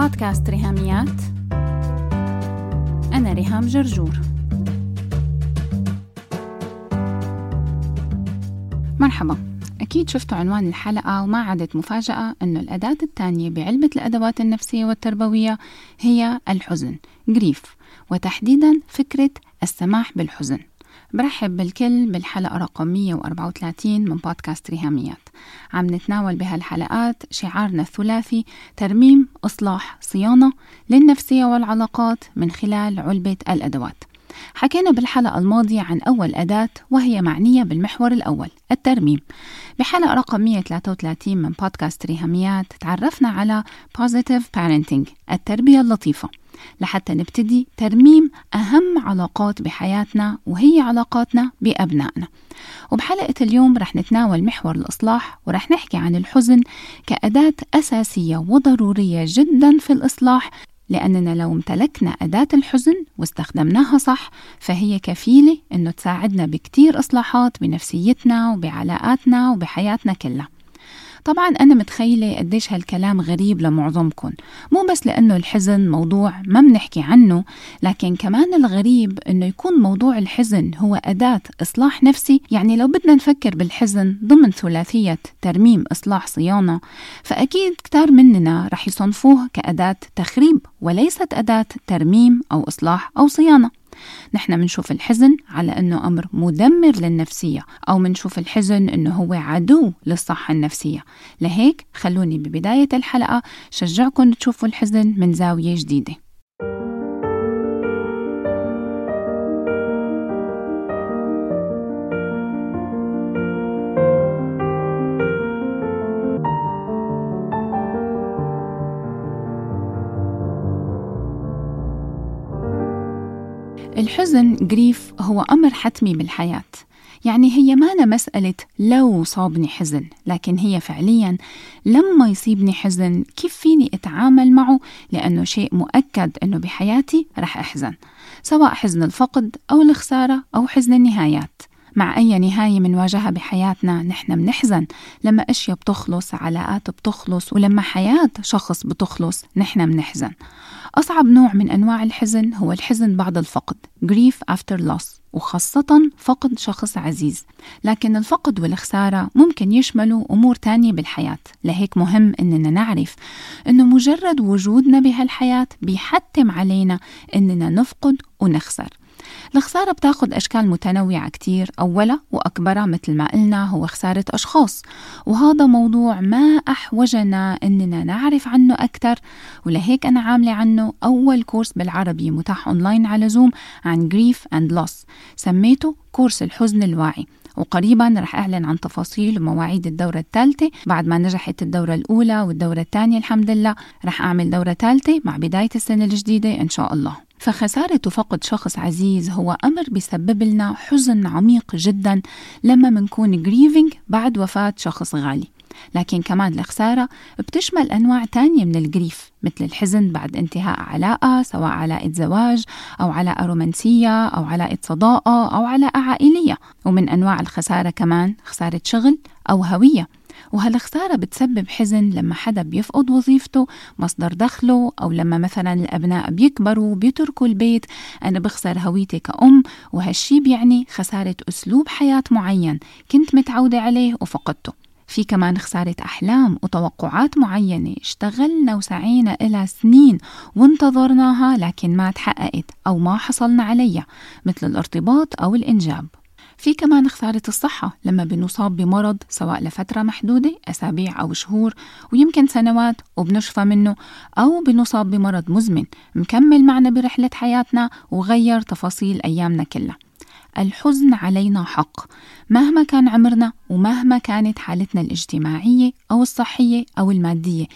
بودكاست ريهاميات. أنا ريهام جرجور. مرحبا. أكيد شفتوا عنوان الحلقة وما عادت مفاجأة أنه الأداة الثانية بعلبة الأدوات النفسية والتربوية هي الحزن جريف وتحديدا فكرة السماح بالحزن. برحب بالكل بالحلقة رقم 134 من بودكاست ريهاميات. عم نتناول بهالحلقات شعارنا الثلاثي ترميم إصلاح صيانة للنفسية والعلاقات من خلال علبة الأدوات. حكينا بالحلقة الماضية عن أول أداة وهي معنية بالمحور الأول الترميم. بحلقة رقم 133 من بودكاست ريهاميات تعرفنا على Positive Parenting التربية اللطيفة. لحتى نبتدي ترميم أهم علاقات بحياتنا وهي علاقاتنا بأبنائنا. وبحلقة اليوم رح نتناول محور الإصلاح ورح نحكي عن الحزن كأداة أساسية وضرورية جدا في الإصلاح لأننا لو امتلكنا أداة الحزن واستخدمناها صح فهي كفيلة أنه تساعدنا بكتير إصلاحات بنفسيتنا وبعلاقاتنا وبحياتنا كلها. طبعا أنا متخيلة قديش هالكلام غريب لمعظمكم مو بس لأنه الحزن موضوع ما بنحكي عنه لكن كمان الغريب أنه يكون موضوع الحزن هو أداة إصلاح نفسي. يعني لو بدنا نفكر بالحزن ضمن ثلاثية ترميم إصلاح صيانة فأكيد كتار مننا رح يصنفوه كأداة تخريب وليست أداة ترميم أو إصلاح أو صيانة. نحن منشوف الحزن على أنه أمر مدمر للنفسية أو منشوف الحزن أنه هو عدو للصحة النفسية. لهيك خلوني ببداية الحلقة شجعكم تشوفوا الحزن من زاوية جديدة. الحزن جريف هو أمر حتمي بالحياة. يعني هي ما مسألة لو صابني حزن لكن هي فعليا لما يصيبني حزن كيف فيني أتعامل معه؟ لأنه شيء مؤكد أنه بحياتي رح أحزن سواء حزن الفقد أو الخسارة أو حزن النهايات. مع أي نهاية منواجهها بحياتنا نحن منحزن. لما أشياء بتخلص علاقات بتخلص ولما حياة شخص بتخلص نحن منحزن. أصعب نوع من أنواع الحزن هو الحزن بعد الفقد grief after loss وخاصة فقد شخص عزيز. لكن الفقد والخسارة ممكن يشملوا أمور تانية بالحياة لهيك مهم أننا نعرف أنه مجرد وجودنا بهالحياة بيحتم علينا أننا نفقد ونخسر. الخسارة بتاخد أشكال متنوعة كتير أولها وأكبرها مثل ما قلنا هو خسارة أشخاص وهذا موضوع ما أحوجنا أننا نعرف عنه أكثر ولهيك أنا عاملة عنه أول كورس بالعربي متاح أونلاين على زوم عن grief and loss سميته كورس الحزن الواعي وقريبا رح أعلن عن تفاصيل ومواعيد الدورة الثالثة بعد ما نجحت الدورة الأولى والدورة الثانية الحمد لله رح أعمل دورة ثالثة مع بداية السنة الجديدة إن شاء الله. فخسارة فقد شخص عزيز هو أمر بيسبب لنا حزن عميق جدا لما منكون grieving بعد وفاة شخص غالي. لكن كمان الخسارة بتشمل أنواع تانية من الجريف مثل الحزن بعد انتهاء علاقة سواء علاقة زواج أو علاقة رومانسية أو علاقة صداقة أو علاقة عائلية. ومن أنواع الخسارة كمان خسارة شغل أو هوية. وهالخسارة بتسبب حزن لما حدا بيفقد وظيفته مصدر دخله أو لما مثلا الأبناء بيكبروا بيتركوا البيت. أنا بخسر هويتي كأم وهالشي بيعني خسارة أسلوب حياة معين كنت متعودة عليه وفقدته. في كمان خسارة أحلام وتوقعات معينة اشتغلنا وسعينا إلى سنين وانتظرناها لكن ما تحققت أو ما حصلنا عليها مثل الارتباط أو الإنجاب. في كمان خسارة الصحة لما بنصاب بمرض سواء لفترة محدودة أسابيع أو شهور ويمكن سنوات وبنشفى منه أو بنصاب بمرض مزمن مكمل معنا برحلة حياتنا وغير تفاصيل أيامنا كلها. الحزن علينا حق. مهما كان عمرنا ومهما كانت حالتنا الاجتماعية أو الصحية أو المادية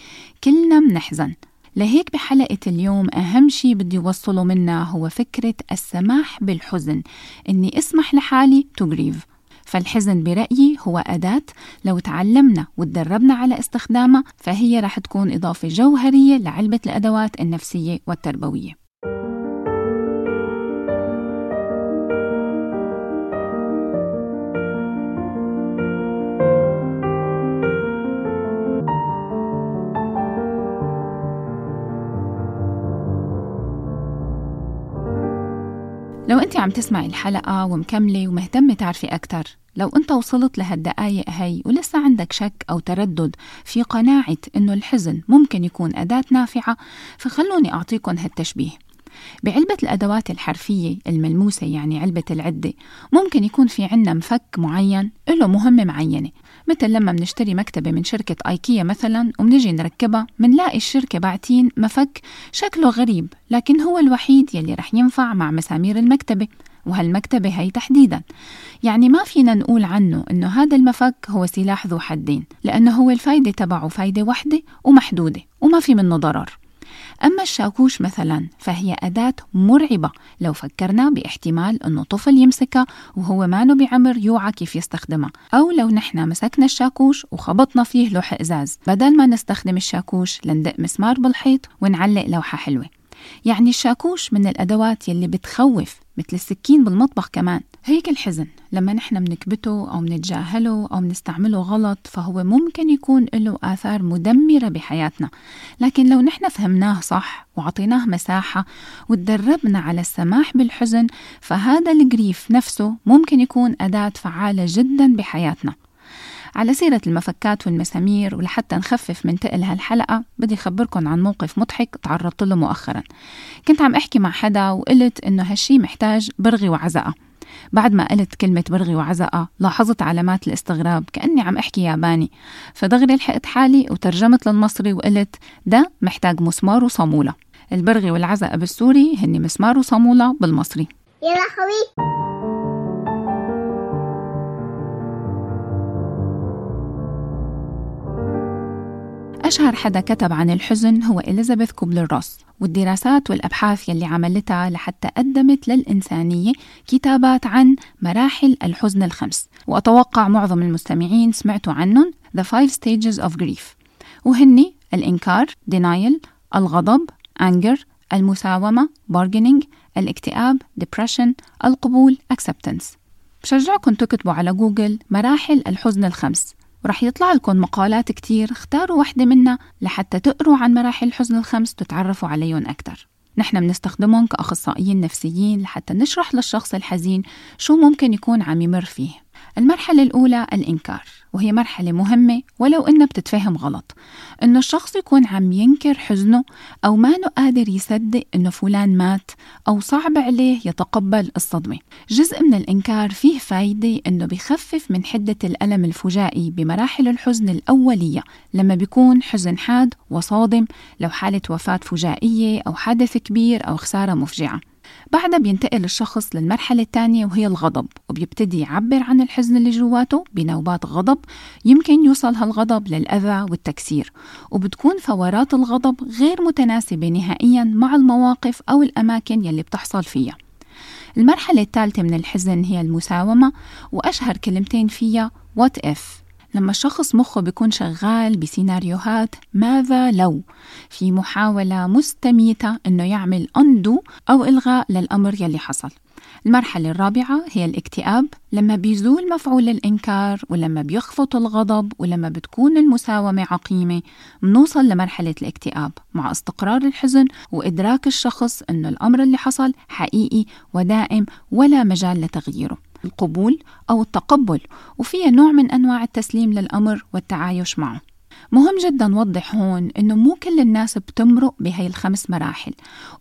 كلنا منحزن لهيك بحلقة اليوم أهم شي بدي وصله منا هو فكرة السماح بالحزن. إني أسمح لحالي تجريف فالحزن برأيي هو أداة لو تعلمنا وتدربنا على استخدامها فهي رح تكون إضافة جوهرية لعلبة الأدوات النفسية والتربوية. لو أنت عم تسمعي الحلقة ومكملة ومهتمة تعرفي أكثر لو أنت وصلت لهالدقايق هي ولسه عندك شك أو تردد في قناعة أنه الحزن ممكن يكون أداة نافعة فخلوني أعطيكم هالتشبيه. بعلبة الأدوات الحرفية الملموسة يعني علبة العدة ممكن يكون في عنا مفك معين له مهمة معينة مثل لما بنشتري مكتبة من شركة آيكيا مثلا وبنجي نركبها بنلاقي الشركة باعتين مفك شكله غريب لكن هو الوحيد يلي رح ينفع مع مسامير المكتبة وهالمكتبة هي تحديدا. يعني ما فينا نقول عنه إنه هذا المفك هو سلاح ذو حدين لأنه هو الفايدة تبعه فايدة وحدة ومحدودة وما في منه ضرر. أما الشاكوش مثلا فهي أداة مرعبة. لو فكرنا باحتمال أنه طفل يمسكها وهو مانو بعمر يوعى كيف يستخدمها. أو لو نحن مسكنا الشاكوش وخبطنا فيه لوح إزاز. بدل ما نستخدم الشاكوش لندق مسمار بالحيط ونعلق لوحة حلوة. يعني الشاكوش من الأدوات يلي بتخوف مثل السكين بالمطبخ كمان. هيك الحزن لما نحن بنكبته أو منتجاهله أو بنستعمله غلط فهو ممكن يكون له آثار مدمرة بحياتنا. لكن لو نحن فهمناه صح وعطيناه مساحة وتدربنا على السماح بالحزن فهذا الجريف نفسه ممكن يكون أداة فعالة جدا بحياتنا. على سيرة المفكات والمسامير ولحتى نخفف من تقل هالحلقة بدي أخبركم عن موقف مضحك تعرضت له مؤخرا. كنت عم أحكي مع حدا وقلت إنه هالشي محتاج برغي وعزقة بعد ما قلت كلمة برغي وعزقة لاحظت علامات الاستغراب كأني عم أحكي ياباني. فدغري لحقت حالي وترجمت للمصري وقلت ده محتاج مسمار وصامولة. البرغي والعزقة بالسوري هني مسمار وصامولة بالمصري. يا لهوي أشهر حدا كتب عن الحزن هو إليزابيث كوبلر روس والدراسات والأبحاث يلي عملتها لحتى قدمت للإنسانية كتابات عن مراحل الحزن الخمس وأتوقع معظم المستمعين سمعتوا عنهم The Five Stages of Grief وهني الإنكار Denial الغضب Anger المساومة Bargaining الاكتئاب Depression القبول Acceptance. بشجعكم تكتبوا على جوجل مراحل الحزن الخمس. ورح يطلع لكم مقالات كتير اختاروا واحدة منها لحتى تقروا عن مراحل الحزن الخمس وتتعرفوا عليهم أكثر نحن بنستخدمهم كأخصائيين نفسيين لحتى نشرح للشخص الحزين شو ممكن يكون عم يمر فيه. المرحلة الأولى الإنكار وهي مرحلة مهمة ولو إنها بتتفهم غلط إنه الشخص يكون عم ينكر حزنه أو ما قادر يصدق إنه فلان مات أو صعب عليه يتقبل الصدمة. جزء من الإنكار فيه فايدة إنه بخفف من حدة الألم الفجائي بمراحل الحزن الأولية لما بيكون حزن حاد وصادم لو حالة وفاة فجائية أو حدث كبير أو خسارة مفجعة. بعدها بينتقل الشخص للمرحلة الثانية وهي الغضب وبيبتدي يعبر عن الحزن اللي جواته بنوبات غضب يمكن يوصل هالغضب للأذى والتكسير. وبتكون فورات الغضب غير متناسبة نهائيا مع المواقف أو الأماكن يلي بتحصل فيها. المرحلة الثالثة من الحزن هي المساومة وأشهر كلمتين فيها what if. لما الشخص مخه بيكون شغال بسيناريوهات ماذا لو؟ في محاولة مستميتة إنه يعمل أندو أو إلغاء للأمر يلي حصل. المرحلة الرابعة هي الاكتئاب. لما بيزول مفعول الإنكار ولما بيخفط الغضب ولما بتكون المساومة عقيمة منوصل لمرحلة الاكتئاب. مع استقرار الحزن وإدراك الشخص أنه الأمر اللي حصل حقيقي ودائم ولا مجال لتغييره. القبول أو التقبل وفيها نوع من أنواع التسليم للأمر والتعايش معه. مهم جدا نوضح هون إنه مو كل الناس بتمرق بهي الخمس مراحل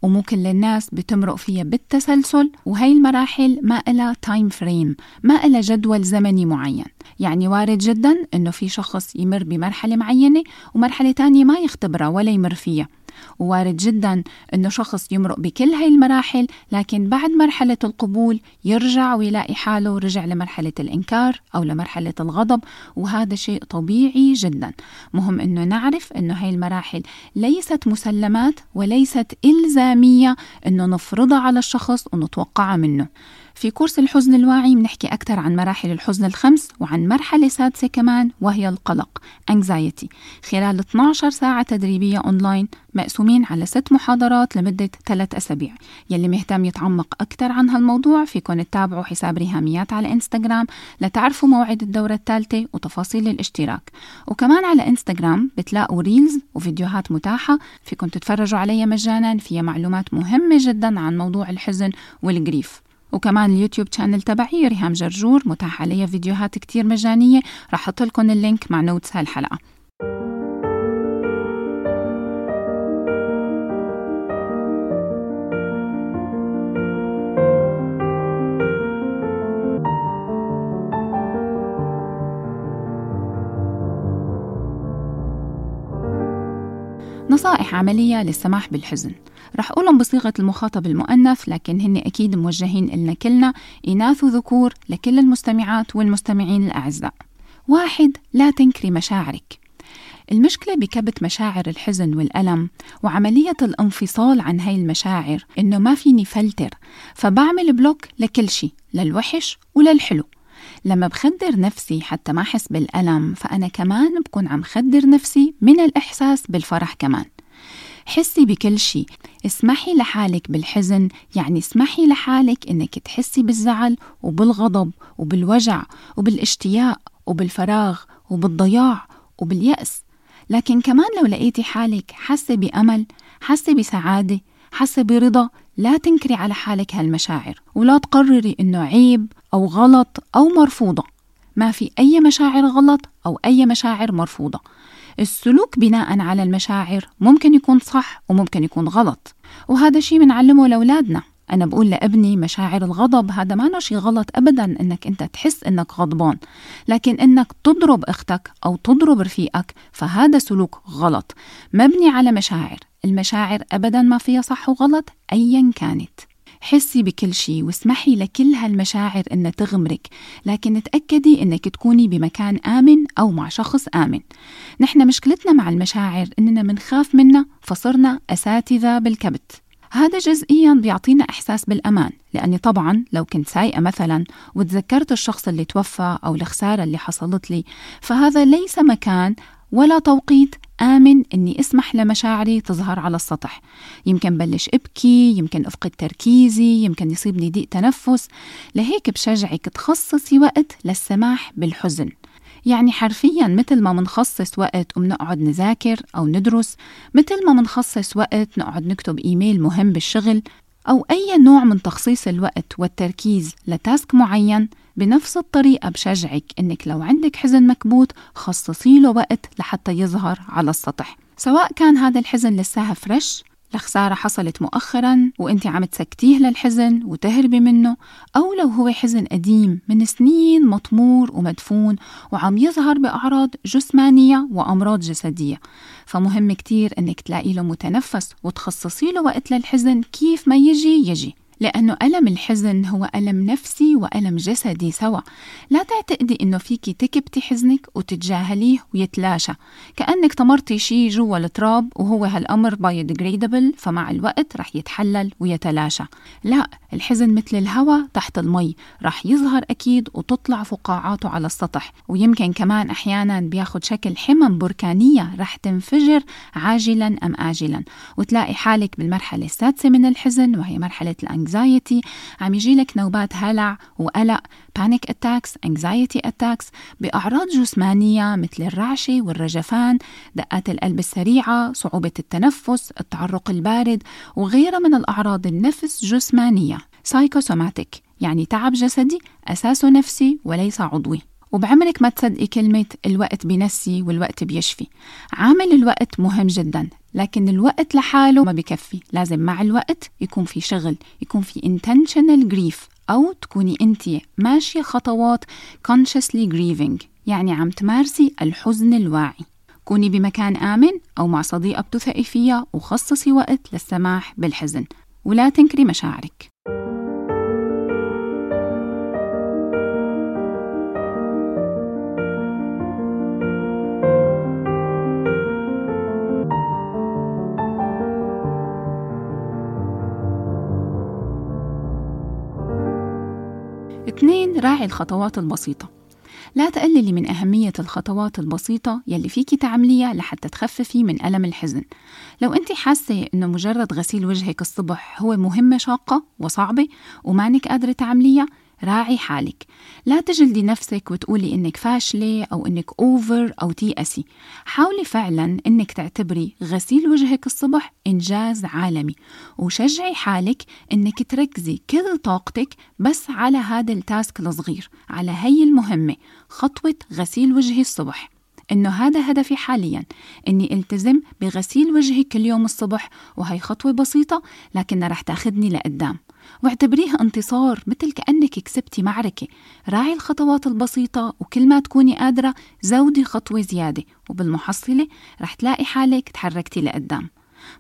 ومو كل الناس بتمرق فيها بالتسلسل وهي المراحل ما إلها time frame ما إلها جدول زمني معين. يعني وارد جدا إنه في شخص يمر بمرحلة معينة ومرحلة تانية ما يختبرها ولا يمر فيها. ووارد جدا إنه شخص يمرق بكل هاي المراحل لكن بعد مرحلة القبول يرجع ويلاقي حاله رجع لمرحلة الإنكار أو لمرحلة الغضب وهذا شيء طبيعي جدا. مهم إنه نعرف إنه هاي المراحل ليست مسلمات وليست إلزامية إنه نفرضها على الشخص ونتوقعها منه. في كورس الحزن الواعي بنحكي أكثر عن مراحل الحزن الخمس وعن مرحلة سادسة كمان وهي القلق anxiety. خلال 12 ساعة تدريبية أونلاين مقسومين على ست محاضرات لمدة ثلاث أسابيع. يلي مهتم يتعمق أكثر عن هالموضوع فيكن تتابعوا حساب ريهاميات على إنستغرام لتعرفوا موعد الدورة الثالثة وتفاصيل الاشتراك. وكمان على إنستغرام بتلاقوا reels وفيديوهات متاحة. فيكن تتفرجوا عليها مجانا فيها معلومات مهمة جدا عن موضوع الحزن وال grief وكمان اليوتيوب channel تبعي ريهام جرجور متاح عليها فيديوهات كتير مجانية. رح أحط لكم ال link مع notes هالحلقة. نصائح عملية للسماح بالحزن. رح أقولهم بصيغة المخاطب المؤنث لكن هن أكيد موجهين إلنا كلنا. إناث وذكور لكل المستمعات والمستمعين الأعزاء. واحد لا تنكري مشاعرك. المشكلة بكبت مشاعر الحزن والألم وعملية الانفصال عن هاي المشاعر إنه ما فيني فلتر فبعمل block لكل شيء للوحش وللحلو. لما بخدر نفسي حتى ما أحس بالألم فأنا كمان بكون عم خدر نفسي من الإحساس بالفرح كمان. حسي بكل شيء اسمحي لحالك بالحزن يعني اسمحي لحالك إنك تحسي بالزعل وبالغضب وبالوجع وبالاشتياق وبالفراغ وبالضياع وباليأس. لكن كمان لو لقيتي حالك حاسة بأمل حاسة بسعادة حاسة برضا لا تنكري على حالك هالمشاعر. ولا تقرري إنه عيب أو غلط أو مرفوضة. ما في أي مشاعر غلط أو أي مشاعر مرفوضة. السلوك بناء على المشاعر ممكن يكون صح وممكن يكون غلط. وهذا شيء بنعلمه لأولادنا. أنا بقول لابني مشاعر الغضب هذا ما شيء غلط أبدا إنك أنت تحس إنك غضبان. لكن إنك تضرب أختك أو تضرب رفيقك فهذا سلوك غلط. مبني على مشاعر. المشاعر أبدا ما فيها صح وغلط أيا كانت. حسي بكل شيء واسمحي لكل هالمشاعر إنها تغمرك لكن تأكدي إنك تكوني بمكان آمن أو مع شخص آمن. نحن مشكلتنا مع المشاعر إننا منخاف منها فصرنا أساتذة بالكبت. هذا جزئيا بيعطينا إحساس بالأمان لأني طبعا لو كنت سايقة مثلا وتذكرت الشخص اللي توفى أو الخسارة اللي حصلت لي فهذا ليس مكان ولا توقيت آمن إني أسمح لمشاعري تظهر على السطح. يمكن بلش أبكي يمكن أفقد تركيزي يمكن يصيبني ضيق تنفس. لهيك بشجعك تخصصي وقت للسماح بالحزن. يعني حرفيا مثل ما منخصص وقت ومنقعد نذاكر أو ندرس مثل ما منخصص وقت نقعد نكتب إيميل مهم بالشغل أو أي نوع من تخصيص الوقت والتركيز لتاسك معين بنفس الطريقة بشجعك إنك لو عندك حزن مكبوت خصصي له وقت لحتى يظهر على السطح. سواء كان هذا الحزن لساها فريش لخسارة حصلت مؤخرا وإنت عم تسكتيه للحزن وتهربي منه أو لو هو حزن قديم من سنين مطمور ومدفون وعم يظهر بأعراض جسمانية وأمراض جسدية. فمهم كتير إنك تلاقي له متنفس وتخصصي له وقت للحزن كيف ما يجي يجي. لأنه ألم الحزن هو ألم نفسي وألم جسدي سوا. لا تعتقدي إنه فيكي تكبتي حزنك وتتجاهليه ويتلاشى. كأنك طمرتي شي جوا التراب وهو هالأمر biodegradable فمع الوقت رح يتحلل ويتلاشى. لا الحزن مثل الهواء تحت المي. رح يظهر أكيد وتطلع فقاعاته على السطح. ويمكن كمان أحيانا بياخد شكل حمم بركانية رح تنفجر عاجلا أم آجلا. وتلاقي حالك بالمرحلة السادسة من الحزن وهي مرحلة الأنجزايتي anxiety. عم يجي لك نوبات هلع وقلق. panic attacks anxiety attacks. بأعراض جسمانية مثل الرعشة والرجفان دقات القلب السريعة صعوبة التنفس التعرق البارد وغيرها من الأعراض النفس جسمانية psychosomatic يعني تعب جسدي أساسه نفسي وليس عضوي. وبعمرك ما تصدقي كلمة الوقت بنسي والوقت بيشفي. عامل الوقت مهم جدا لكن الوقت لحاله ما بكفي. لازم مع الوقت يكون في شغل يكون في intentional grief أو تكوني أنت ماشية خطوات consciously grieving يعني عم تمارسي الحزن الواعي. كوني بمكان آمن أو مع صديقة بتثقي فيها وخصصي وقت للسماح بالحزن. ولا تنكري مشاعرك. راعي الخطوات البسيطة. لا تقللي من أهمية الخطوات البسيطة يلي فيكي تعمليها لحتى تخففي من ألم الحزن. لو أنت حاسة أنه مجرد غسيل وجهك الصبح هو مهمة شاقة وصعبة ومانك قادرة تعمليها راعي حالك. لا تجلدي نفسك وتقولي إنك فاشلة أو إنك أوفر أو تيأسي. حاولي فعلا إنك تعتبري غسيل وجهك الصبح إنجاز عالمي. وشجعي حالك إنك تركزي كل طاقتك بس على هذا التاسك الصغير على هي المهمة خطوة غسيل وجهي الصبح. إنه هذا هدفي حاليا إني التزم بغسيل وجهي كل يوم الصبح وهي خطوة بسيطة لكنها رح تأخذني لقدام. واعتبريها انتصار مثل كأنك كسبتي معركة. راعي الخطوات البسيطة وكل ما تكوني قادرة زودي خطوة زيادة وبالمحصلة رح تلاقي حالك تحركتي لقدام.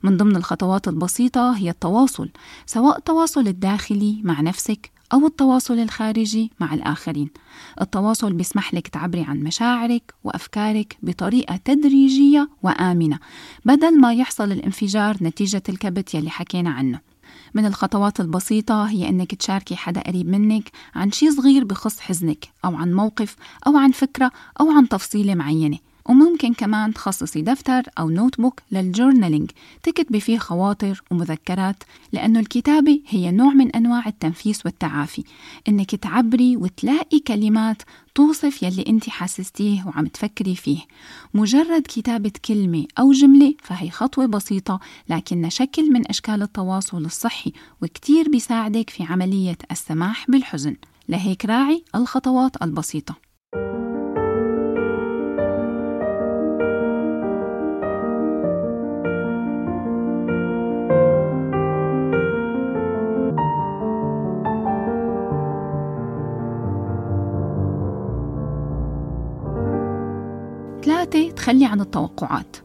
من ضمن الخطوات البسيطة هي التواصل سواء التواصل الداخلي مع نفسك أو التواصل الخارجي مع الآخرين. التواصل بيسمح لك تعبري عن مشاعرك وأفكارك بطريقة تدريجية وآمنة بدل ما يحصل الانفجار نتيجة الكبت يلي حكينا عنه. من الخطوات البسيطة هي أنك تشاركي حدا قريب منك عن شي صغير بخص حزنك أو عن موقف أو عن فكرة أو عن تفصيلة معينة. وممكن كمان تخصصي دفتر أو notebook لل journaling. تكتبي فيه خواطر ومذكرات لأنه الكتابة هي نوع من أنواع التنفيس والتعافي. إنك تعبري وتلاقي كلمات توصف يلي أنت حاسستيه وعم تفكري فيه. مجرد كتابة كلمة أو جملة فهي خطوة بسيطة لكنها شكل من أشكال التواصل الصحي وكتير بيساعدك في عملية السماح بالحزن. لهيك راعي الخطوات البسيطة. ثلاثة تخلي عن التوقعات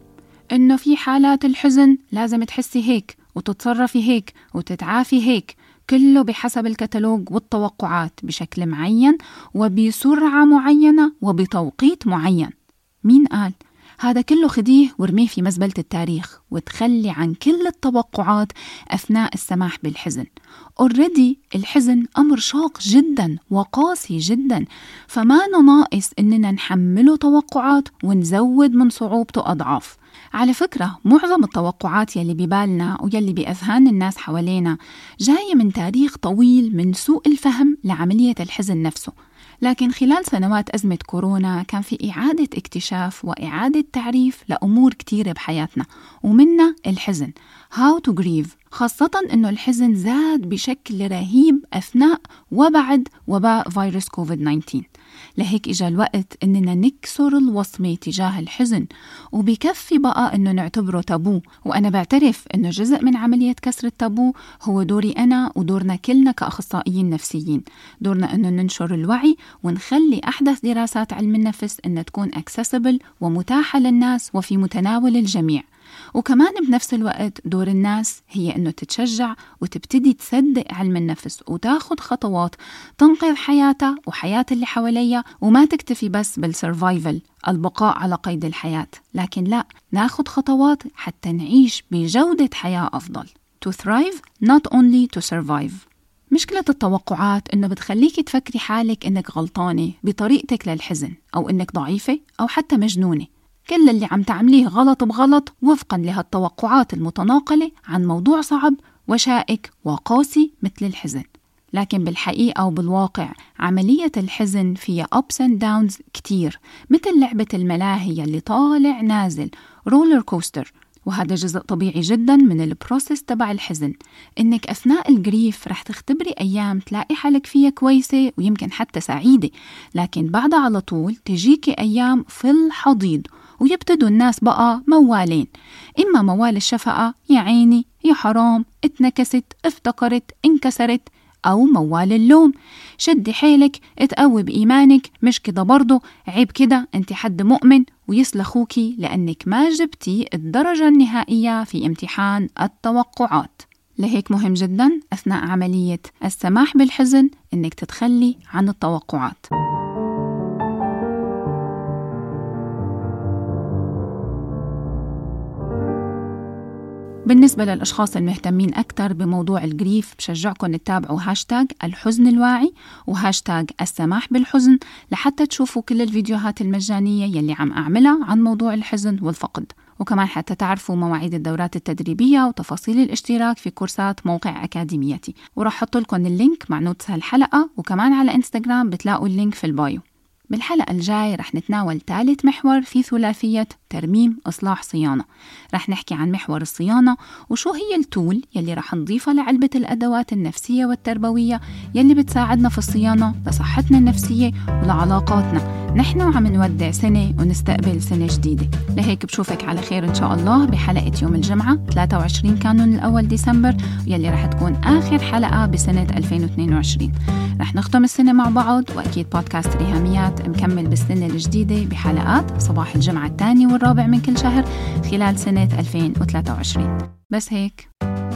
إنه في حالات الحزن لازم تحسي هيك وتتصرفي هيك وتتعافي هيك كله بحسب الكتالوج والتوقعات بشكل معين وبسرعة معينة وبتوقيت معين مين قال؟ هذا كله خديه وارميه في مزبلة التاريخ وتخلي عن كل التوقعات أثناء السماح بالحزن. اوريدي الحزن أمر شاق جدا وقاسي جدا. فما ناقص إننا نحمله توقعات ونزود من صعوبته أضعاف. على فكرة معظم التوقعات يلي ببالنا ويلي بأذهان الناس حوالينا جاية من تاريخ طويل من سوء الفهم لعملية الحزن نفسه. لكن خلال سنوات أزمة كورونا كان في إعادة اكتشاف وإعادة تعريف لأمور كتيرة بحياتنا ومنها الحزن How to grieve خاصة أنه الحزن زاد بشكل رهيب أثناء وبعد وباء فيروس كوفيد 19 لهيك إجا الوقت إننا نكسر الوصمة تجاه الحزن وبكفي بقى إنه نعتبره تابو. وأنا بعترف إنه جزء من عملية كسر التابو هو دوري أنا ودورنا كلنا كأخصائيين نفسيين. دورنا إنه ننشر الوعي ونخلي أحدث دراسات علم النفس إنها تكون accessible ومتاحة للناس وفي متناول الجميع. وكمان بنفس الوقت دور الناس هي إنه تتشجع وتبتدي تصدق علم النفس وتاخد خطوات تنقذ حياتها وحياة اللي حواليها وما تكتفي بس بالسرفايفل البقاء على قيد الحياة. لكن لا ناخد خطوات حتى نعيش بجودة حياة أفضل. To thrive not only to survive. مشكلة التوقعات إنه بتخليك تفكري حالك إنك غلطانة بطريقتك للحزن أو إنك ضعيفة أو حتى مجنونة. كل اللي عم تعمليه غلط بغلط وفقا لهالتوقعات المتناقلة عن موضوع صعب وشائك وقاسي مثل الحزن. لكن بالحقيقة وبالواقع عملية الحزن فيها ups and downs كتير مثل لعبة الملاهي اللي طالع نازل roller coaster وهذا جزء طبيعي جدا من ال process تبع الحزن. إنك أثناء ال grief رح تختبري أيام تلاقي حالك فيها كويسة ويمكن حتى سعيدة. لكن بعدها على طول تجيكي أيام في الحضيض ويبتدوا الناس بقى موالين. إما موال الشفقة يا عيني يا حرام اتنكست افتكرت انكسرت أو موال اللوم. شدي حيلك اتقوي بإيمانك مش كده برضه عيب كده أنت حد مؤمن ويسلخوكي لأنك ما جبتي الدرجة النهائية في امتحان التوقعات. لهيك مهم جدا أثناء عملية السماح بالحزن إنك تتخلي عن التوقعات. بالنسبة للأشخاص المهتمين أكثر بموضوع ال grief بشجعكم تتابعوا هاشتاج الحزن الواعي وهاشتاج السماح بالحزن لحتى تشوفوا كل الفيديوهات المجانية يلي عم أعملها عن موضوع الحزن والفقد. وكمان حتى تعرفوا مواعيد الدورات التدريبية وتفاصيل الاشتراك في كورسات موقع أكاديميتي. وراح أحط لكم ال link مع notes هالحلقة وكمان على إنستغرام بتلاقوا ال link في ال bio. بالحلقة الجاي رح نتناول ثالث محور في ثلاثية ترميم إصلاح صيانة. رح نحكي عن محور الصيانة وشو هي التول يلي رح نضيفها لعلبة الأدوات النفسية والتربوية يلي بتساعدنا في الصيانة لصحتنا النفسية ولعلاقاتنا. نحن عم نودع سنة ونستقبل سنة جديدة. لهيك بشوفك على خير إن شاء الله بحلقة يوم الجمعة 23 كانون الأول ديسمبر يلي رح تكون آخر حلقة بسنة 2022 رح نختم السنة مع بعض وأكيد بودكاست ريهاميات مكمل بالسنة الجديدة بحلقات صباح الجمعة الثاني والرابع من كل شهر خلال سنة 2023 بس هيك.